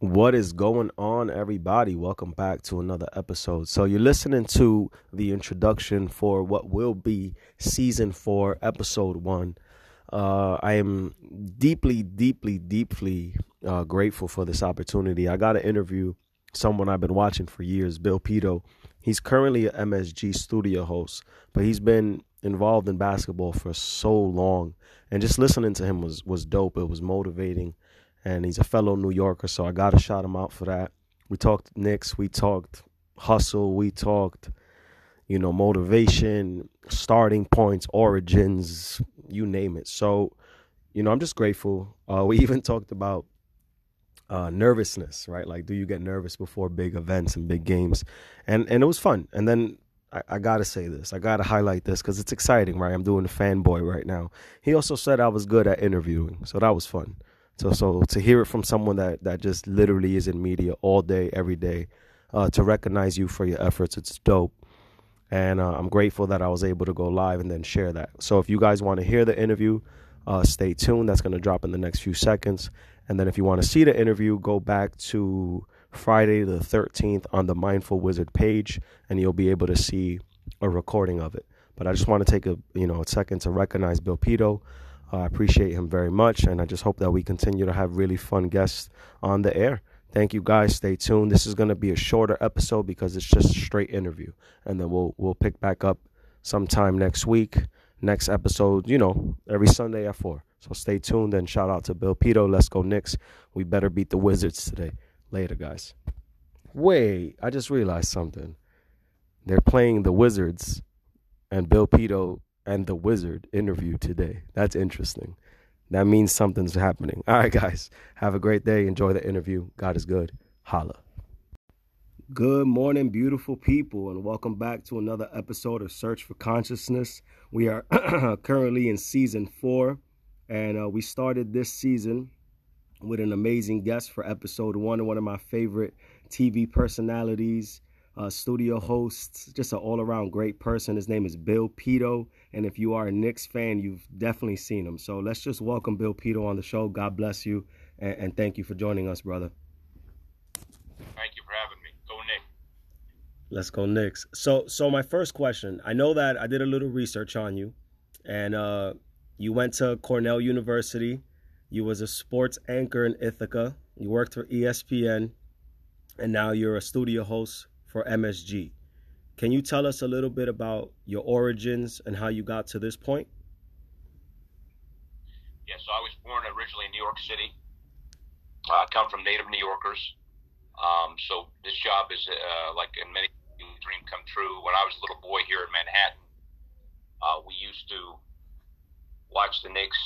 What is going on, everybody? Welcome back to another episode. So, you're listening to the introduction for what will be season four, episode one. Uh, I am deeply, deeply, deeply uh, grateful for this opportunity. I got to interview someone I've been watching for years, Bill Pidto. He's currently an MSG studio host, but he's been involved in basketball for so long. And just listening to him was, was dope. It was motivating and he's a fellow New Yorker, so I got to shout him out for that. We talked Knicks, we talked hustle, we talked, you know, motivation, starting points, origins, you name it. So, you know, I'm just grateful. Uh, we even talked about uh, nervousness, right? Like, do you get nervous before big events and big games? And and it was fun. And then I, I gotta say this, I gotta highlight this because it's exciting, right? I'm doing a fanboy right now. He also said I was good at interviewing, so that was fun. So so to hear it from someone that that just literally is in media all day, every day, uh, to recognize you for your efforts, it's dope. And uh, I'm grateful that I was able to go live and then share that. So if you guys want to hear the interview, uh, stay tuned. That's going to drop in the next few seconds. And then if you want to see the interview, go back to Friday the 13th on the Mindful Wizard page, and you'll be able to see a recording of it. But I just want to take a you know a second to recognize Bill Pidto. I appreciate him very much, and I just hope that we continue to have really fun guests on the air. Thank you guys. Stay tuned. This is going to be a shorter episode because it's just a straight interview, and then we'll we'll pick back up sometime next week. Next episode, you know, every Sunday at four. So stay tuned and shout out to Bill Pidto. Let's go Knicks. We better beat the Wizards today. Later, guys. Wait, I just realized something. They're playing the Wizards, and Bill Pidto and the Wizard interview today. That's interesting. That means something's happening. All right, guys. Have a great day. Enjoy the interview. God is good. Holla. Good morning, beautiful people, and welcome back to another episode of Search for Consciousness. We are currently in season four, and uh, we started this season with an amazing guest for episode one, one of my favorite TV personalities, uh, studio hosts, just an all around great person. His name is Bill Pidto. And if you are a Knicks fan, you've definitely seen him. So let's just welcome Bill Pidto on the show. God bless you. And, and thank you for joining us, brother. Thank you for having me. Go Knicks. Let's go Knicks. So, so my first question I know that I did a little research on you, and uh, you went to Cornell University. You was a sports anchor in Ithaca. You worked for ESPN, and now you're a studio host for MSG. Can you tell us a little bit about your origins and how you got to this point? Yeah, so I was born originally in New York City. I come from native New Yorkers. Um, so this job is uh, like in many dream come true. When I was a little boy here in Manhattan, uh, we used to watch the Knicks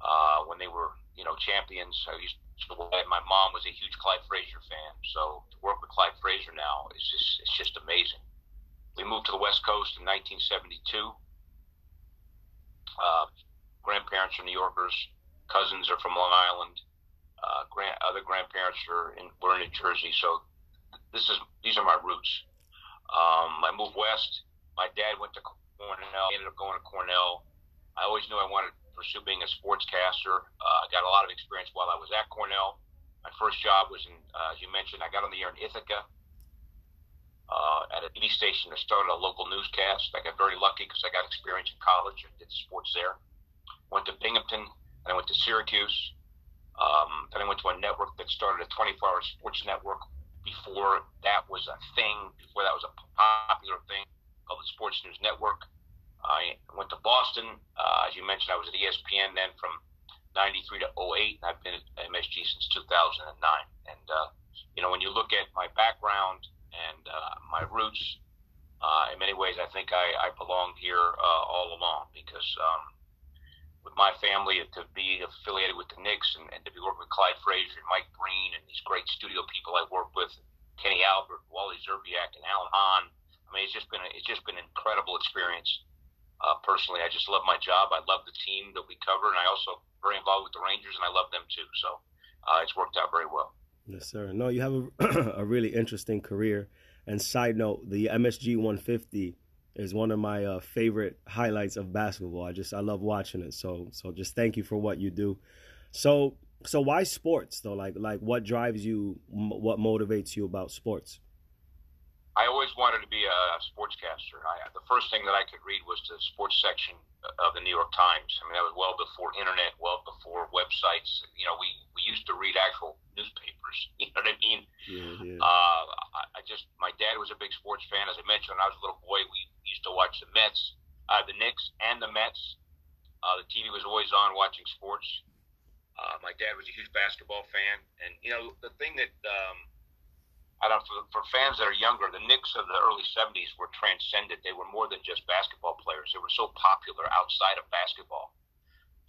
uh, when they were, you know, champions. I used my mom was a huge Clyde Frazier fan, so to work with Clyde Frazier now is just it's just amazing. We moved to the West Coast in 1972. Uh, grandparents are New Yorkers, cousins are from Long Island, uh, grand, other grandparents are in were in New Jersey. So this is these are my roots. Um, I moved west. My dad went to Cornell. Ended up going to Cornell. I always knew I wanted pursue being a sportscaster. Uh, I got a lot of experience while I was at Cornell. My first job was in, uh, as you mentioned, I got on the air in Ithaca uh, at a TV station that started a local newscast. I got very lucky because I got experience in college and did sports there. Went to Binghamton, and I went to Syracuse. Um, then I went to a network that started a 24-hour sports network before that was a thing, before that was a popular thing called the Sports News Network. I went to Boston. Uh, as you mentioned, I was at ESPN then from 93 to 08, and I've been at MSG since 2009. And, uh, you know, when you look at my background and uh, my roots, uh, in many ways, I think I, I here uh, all along because um, with my family, to be affiliated with the Knicks and, and to be working with Clyde Frazier and Mike Breen and these great studio people I worked with, Kenny Albert, Wally Szczerbiak, and Alan Hahn. I mean, it's just been a, it's just been an incredible experience uh, personally, I just love my job. I love the team that we cover, and I also very involved with the Rangers, and I love them too. So uh, it's worked out very well. Yes, sir. No, you have a, a really interesting career. And side note, the MSG 150 is one of my uh, favorite highlights of basketball. I just I love watching it. So so just thank you for what you do. So so why sports though? Like like what drives you? What motivates you about sports? I always wanted to be a sportscaster. I, the first thing that I could read was the sports section of the New York Times. I mean, that was well before internet, well before websites. You know, we, we used to read actual newspapers. You know what I mean? Yeah, yeah. Uh, I, I just, my dad was a big sports fan. As I mentioned, when I was a little boy, we used to watch the Mets, uh, the Knicks, and the Mets. Uh, the TV was always on watching sports. Uh, my dad was a huge basketball fan, and you know the thing that um, I don't for, for fans that are younger, the Knicks of the early '70s were transcended. They were more than just basketball players. They were so popular outside of basketball,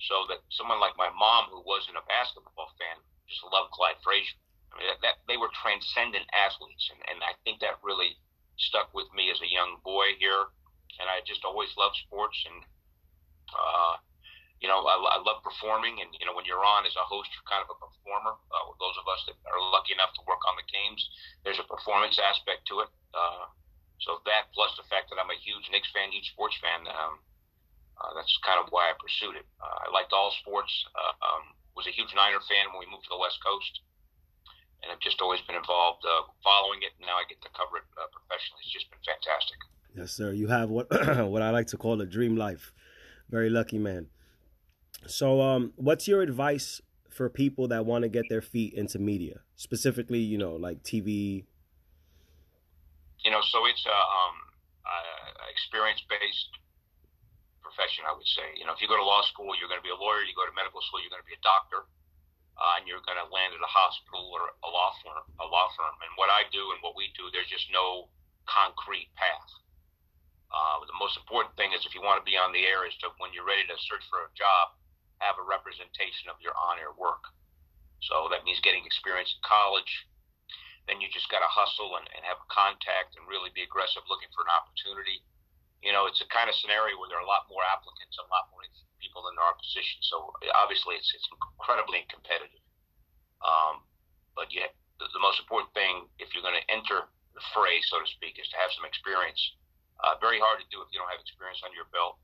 so that someone like my mom, who wasn't a basketball fan, just loved Clyde Frazier. I mean, that, that they were transcendent athletes, and, and I think that really stuck with me as a young boy here. And I just always loved sports, and uh, you know, I, I love performing, and you know, when you're on as a host, you're kind of a performer. Uh, those of us that are lucky enough to work on the games, there's a performance aspect to it. Uh, so that plus the fact that I'm a huge Knicks fan, huge sports fan, um, uh, that's kind of why I pursued it. Uh, I liked all sports. Uh, um, was a huge Niner fan when we moved to the West Coast, and I've just always been involved uh, following it. And now I get to cover it uh, professionally. It's just been fantastic. Yes, sir. You have what what I like to call a dream life. Very lucky man. So, um, what's your advice for people that want to get their feet into media, specifically, you know, like TV? You know, so it's a, um, a experience-based profession, I would say. You know, if you go to law school, you're going to be a lawyer. You go to medical school, you're going to be a doctor, uh, and you're going to land at a hospital or a law firm. A law firm. And what I do and what we do, there's just no concrete path. Uh, the most important thing is if you want to be on the air is to when you're ready to search for a job, have a representation of your on-air work. So that means getting experience in college. Then you just got to hustle and, and have a contact and really be aggressive looking for an opportunity. You know, it's a kind of scenario where there are a lot more applicants, a lot more people in our position. So obviously, it's it's incredibly competitive. Um, but yeah, the, the most important thing, if you're going to enter the fray, so to speak, is to have some experience. Uh, very hard to do if you don't have experience under your belt.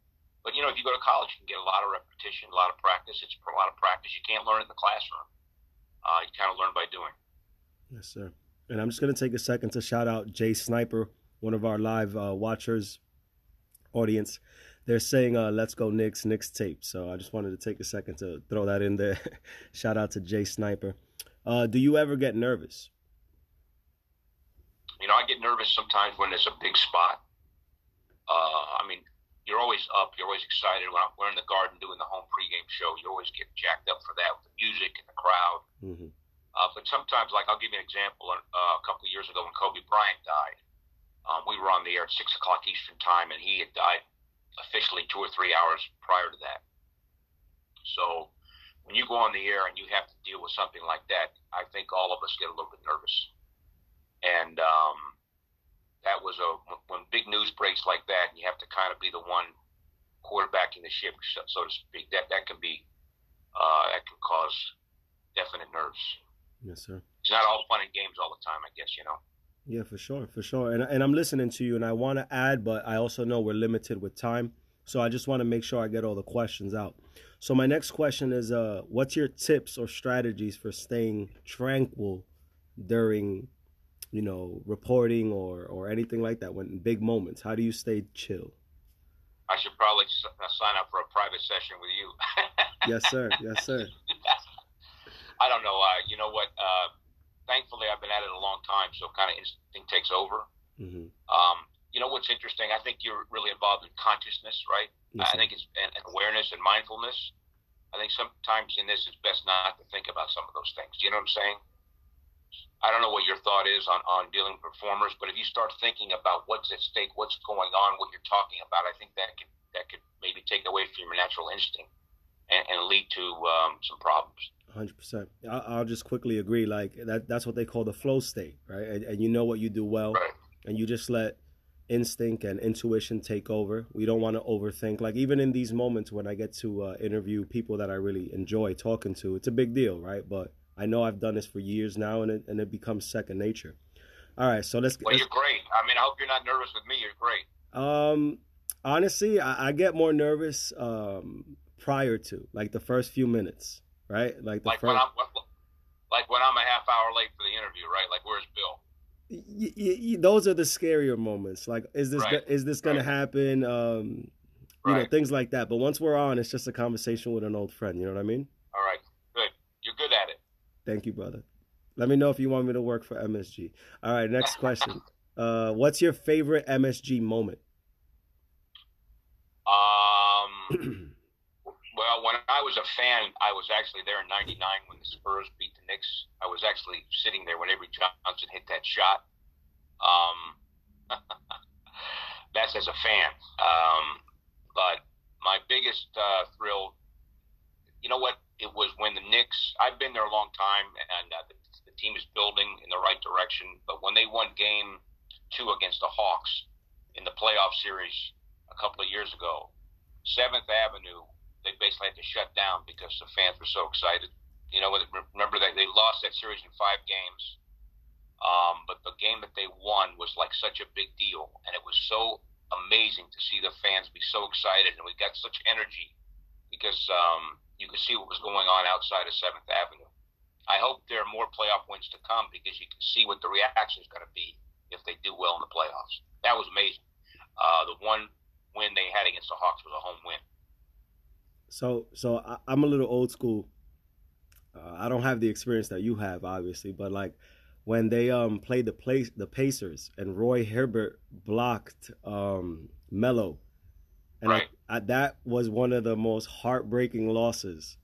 But you know, if you go to college, you can get a lot of repetition, a lot of practice. It's a lot of practice. You can't learn in the classroom. Uh, you kind of learn by doing. Yes, sir. And I'm just going to take a second to shout out Jay Sniper, one of our live uh, watchers audience. They're saying, uh, "Let's go Knicks, Knicks tape." So I just wanted to take a second to throw that in there. shout out to Jay Sniper. Uh, do you ever get nervous? You know, I get nervous sometimes when it's a big spot. Uh, I mean, you're always up. You're always excited. When we're in the garden doing the home pregame show, you always get jacked up for that with the music and the crowd. Mm-hmm. Uh, but sometimes, like I'll give you an example. Uh, a couple of years ago, when Kobe Bryant died, um, we were on the air at six o'clock Eastern time, and he had died officially two or three hours prior to that. So, when you go on the air and you have to deal with something like that, I think all of us get a little bit nervous. And um, that was a when big news breaks like that, and you have to kind of be the one quarterbacking the ship, so to speak. That that can be uh, that can cause definite nerves. Yes, sir. It's not all fun and games all the time, I guess. You know. Yeah, for sure, for sure. And and I'm listening to you, and I want to add, but I also know we're limited with time, so I just want to make sure I get all the questions out. So my next question is, uh, what's your tips or strategies for staying tranquil during you know, reporting or or anything like that when big moments? How do you stay chill? I should probably uh, sign up for a private session with you. yes, sir. Yes, sir. I don't know. Uh, you know what? Uh, thankfully, I've been at it a long time, so kind of instinct takes over. Mm-hmm. Um, you know what's interesting? I think you're really involved in consciousness, right? Yes, I think it's and, and awareness and mindfulness. I think sometimes in this, it's best not to think about some of those things. Do you know what I'm saying? I don't know what your thought is on, on dealing with performers, but if you start thinking about what's at stake, what's going on, what you're talking about, I think that could that could maybe take away from your natural instinct and, and lead to um, some problems. Hundred percent. I'll just quickly agree. Like that, that's what they call the flow state, right? And, and you know what you do well, right. and you just let instinct and intuition take over. We don't want to overthink. Like even in these moments when I get to uh, interview people that I really enjoy talking to, it's a big deal, right? But I know I've done this for years now, and it, and it becomes second nature. All right, so let's. Well, you're great. I mean, I hope you're not nervous with me. You're great. Um, honestly, I, I get more nervous um prior to like the first few minutes. right? Like the like first. when I'm like when I'm a half hour late for the interview, right? Like where's Bill? Y- y- y- those are the scarier moments. Like, is this Right. is this going Right. to happen? Um, you know, things like that. But once we're on, it's just a conversation with an old friend. You know what I mean? All right, good. You're good at it. Thank you, brother. Let me know if you want me to work for MSG. All right, next question. Uh, what's your favorite MSG moment? Um, well, when I was a fan, I was actually there in '99 when the Spurs beat the Knicks. I was actually sitting there when Avery Johnson hit that shot. Um, that's as a fan. Um, but my biggest uh, thrill, you know what? It was when the Knicks. I've been there a long time, and uh, the, the team is building in the right direction. But when they won Game Two against the Hawks in the playoff series a couple of years ago, Seventh Avenue, they basically had to shut down because the fans were so excited. You know, remember that they lost that series in five games, um, but the game that they won was like such a big deal, and it was so amazing to see the fans be so excited, and we got such energy because um, you could see what was going on outside of Seventh Avenue. I hope there are more playoff wins to come because you can see what the reaction is going to be if they do well in the playoffs. That was amazing. Uh, the one win they had against the Hawks was a home win. So, so I, I'm a little old school. Uh, I don't have the experience that you have, obviously, but like when they um played the place the Pacers and Roy Hibbert blocked um Melo, and Right. I, I, that was one of the most heartbreaking losses.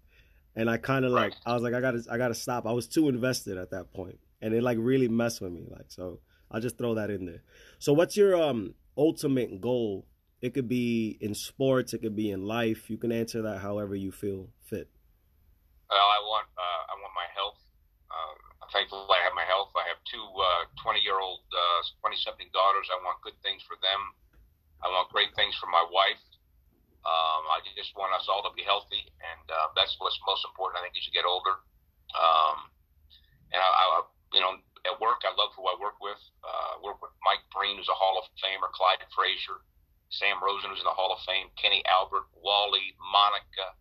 And I kind of like Right. I was like I gotta I gotta stop. I was too invested at that point, and it like really messed with me. Like so, I'll just throw that in there. So, what's your um ultimate goal? It could be in sports, it could be in life. You can answer that however you feel fit. Well, I want uh, I want my health. Um, I'm thankful I have my health. I have two uh, 20 year old, 20 something daughters. I want good things for them. I want great things for my wife. Um, I just want us all to be healthy, and uh, that's what's most important. I think as you get older. Um, and I, I, you know, at work, I love who I work with. Uh, work with Mike Breen, who's a Hall of Famer, Clyde Frazier, Sam Rosen, who's in the Hall of Fame, Kenny Albert, Wally, Monica,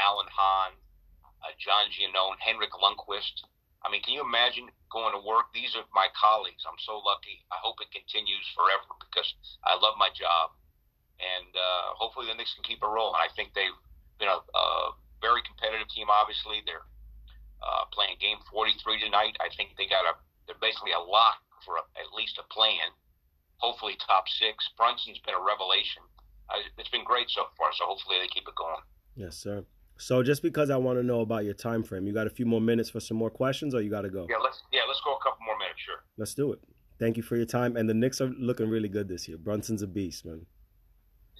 Alan Hahn, uh, John Giannone, Henrik Lundqvist. I mean, can you imagine going to work? These are my colleagues. I'm so lucky. I hope it continues forever because I love my job. And uh, hopefully the Knicks can keep it rolling. I think they've been a, a very competitive team, obviously. They're uh, playing game 43 tonight. I think they got a, they're basically a lock for a, at least a play-in. Hopefully top six. Brunson's been a revelation. I, it's been great so far, so hopefully they keep it going. Yes, sir. So just because I want to know about your time frame, you got a few more minutes for some more questions, or you got to go? Yeah, let's yeah, let's go a couple more minutes, sure. Let's do it. Thank you for your time. And the Knicks are looking really good this year. Brunson's a beast, man.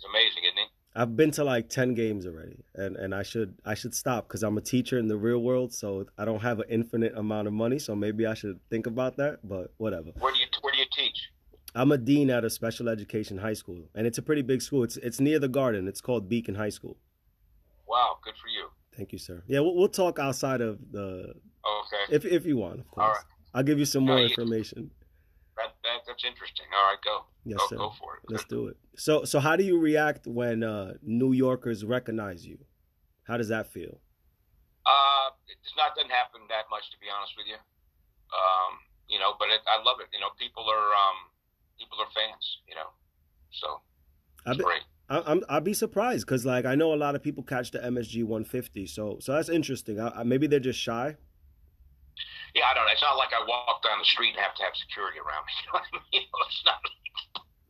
He's amazing, isn't he? I've been to like ten games already, and and I should I should stop because I'm a teacher in the real world, so I don't have an infinite amount of money. So maybe I should think about that. But whatever. Where do you where do you teach? I'm a dean at a special education high school, and it's a pretty big school. It's it's near the Garden. It's called Beacon High School. Wow, good for you. Thank you, sir. Yeah, we'll, we'll talk outside of the Okay, if if you want, of course. All right. I'll give you some No, more you- information. That, that that's interesting. All right, go Yes, go sir. go for it. Let's do it. So so how do you react when uh, New Yorkers recognize you? How does that feel? Uh, it's not doesn't happen that much to be honest with you. Um, you know, but it, I love it. You know, people are um people are fans. You know, so I it's be, great. I, I'm I'd be surprised because like I know a lot of people catch the MSG 150, so so that's interesting. I, I, maybe they're just shy. Yeah, I don't know. It's not like I walk down the street and have to have security around me. You know what I mean? You know, it's not.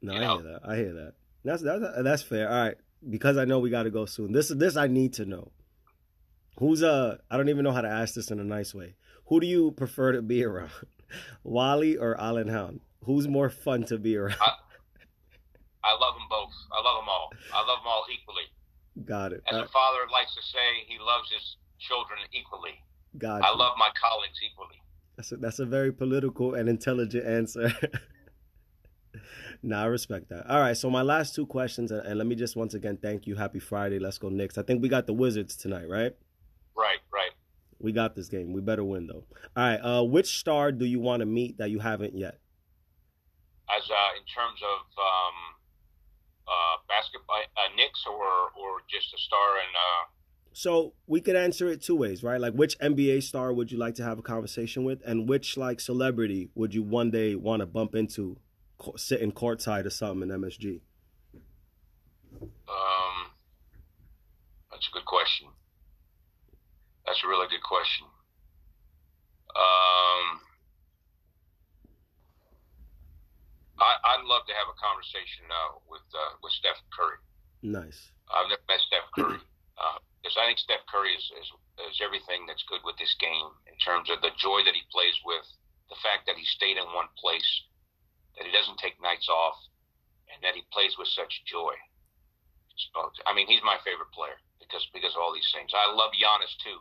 No, I know? hear that. I hear that. That's that's that's fair. All right, because I know we got to go soon. This is this I need to know. Who's uh? I don't even know how to ask this in a nice way. Who do you prefer to be around, Wally or Alan Hahn? Who's more fun to be around? I love them both. I love them all. I love them all equally. got it. As Uh, a father likes to say, he loves his children equally. Got I love my colleagues equally. That's a, that's a very political and intelligent answer. nah, I respect that. All right, so my last two questions, and, and let me just once again thank you. Happy Friday. Let's go Knicks. I think we got the Wizards tonight, right? Right, right. We got this game. We better win though. All right. Uh, which star do you want to meet that you haven't yet? As uh, in terms of um, uh, basketball, uh, Knicks or or just a star in uh, So we could answer it two ways, right? Like, which NBA star would you like to have a conversation with, and which like celebrity would you one day want to bump into, sitting courtside or something in MSG? Um, that's a good question. That's a really good question. Um, I, I'd love to have a conversation uh, with uh, with Steph Curry. Nice. I've never met Steph Curry. because uh, I think Steph Curry is, is, is everything that's good with this game in terms of the joy that he plays with, the fact that he stayed in one place, that he doesn't take nights off, and that he plays with such joy. So, I mean, he's my favorite player because because of all these things. I love Giannis too.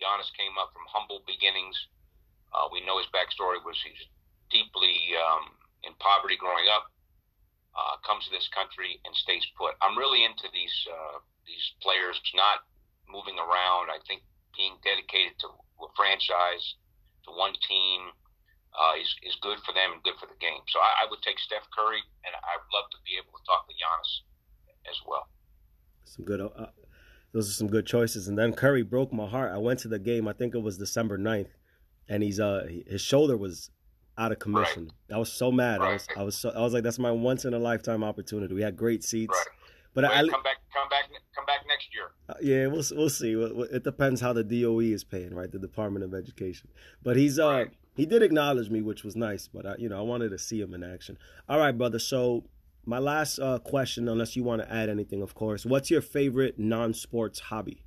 Giannis came up from humble beginnings. Uh, we know his backstory was he's deeply um, in poverty growing up. Uh, comes to this country and stays put. I'm really into these uh, these players not moving around. I think being dedicated to a franchise, to one team, uh, is, is good for them and good for the game. So I, I would take Steph Curry, and I would love to be able to talk to Giannis as well. Some good. Uh, those are some good choices. And then Curry broke my heart. I went to the game. I think it was December 9th, and he's uh his shoulder was out of commission. Right. I was so mad. Right. I was I was so, I was like, that's my once in a lifetime opportunity. We had great seats. Right. But I, come back, come back, come back next year. Uh, yeah, we'll we'll see. It depends how the DOE is paying, right? The Department of Education. But he's uh right. he did acknowledge me, which was nice. But I, you know, I wanted to see him in action. All right, brother. So my last uh, question, unless you want to add anything, of course. What's your favorite non-sports hobby?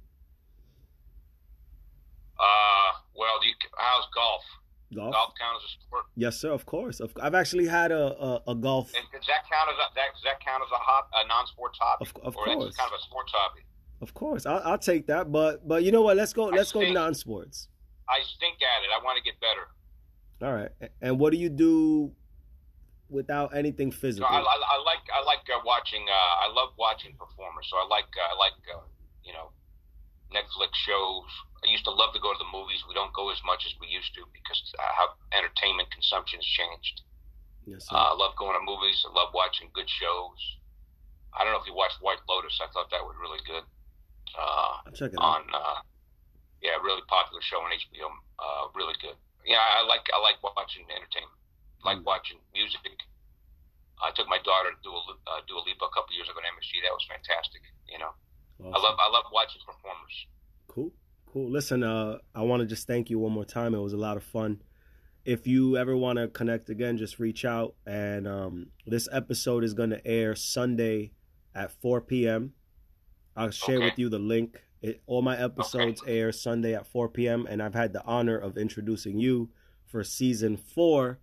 Uh, well, you, how's golf? Golf? golf count as a sport? Yes, sir. Of course. I've actually had a a, a golf. And does that count as a, that, does that count as a hop a non-sports hobby? Of, of or course. kind of a sports hobby. Of course, I'll, I'll take that. But but you know what? Let's go. Let's go non-sports. I stink at it. I want to get better. All right. And what do you do without anything physical? I, I, I like I like uh, watching. Uh, I love watching performers. So I like uh, I like uh, you know Netflix shows. I used to love to go to the movies. We don't go as much as we used to because how entertainment consumption has changed. Yes, uh, I love going to movies. I love watching good shows. I don't know if you watched White Lotus. I thought that was really good. Uh, I'm checking on. Uh, yeah, really popular show on HBO. Uh, really good. Yeah, I like I like watching entertainment. I like mm. watching music. I took my daughter to Dua uh, a Lipa a couple years ago at MSG. That was fantastic. You know, awesome. I love I love watching performers. Cool. Cool. Listen, uh, I want to just thank you one more time. It was a lot of fun. If you ever want to connect again, just reach out. And um, this episode is going to air Sunday at 4 p.m. I'll share okay. with you the link. It, all my episodes okay. air Sunday at 4 p.m. And I've had the honor of introducing you for season four,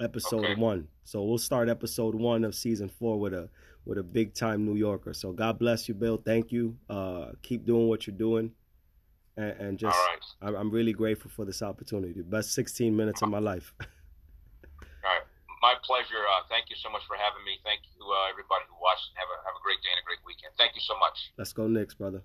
episode okay. one. So we'll start episode one of season four with a with a big time New Yorker. So God bless you, Bill. Thank you. Uh, keep doing what you're doing and, and just right. I'm really grateful for this opportunity. Best 16 minutes of my life. All right, my pleasure. Uh, thank you so much for having me. Thank you, uh, everybody who watched. Have a have a great day and a great weekend. Thank you so much. Let's go, Knicks, brother.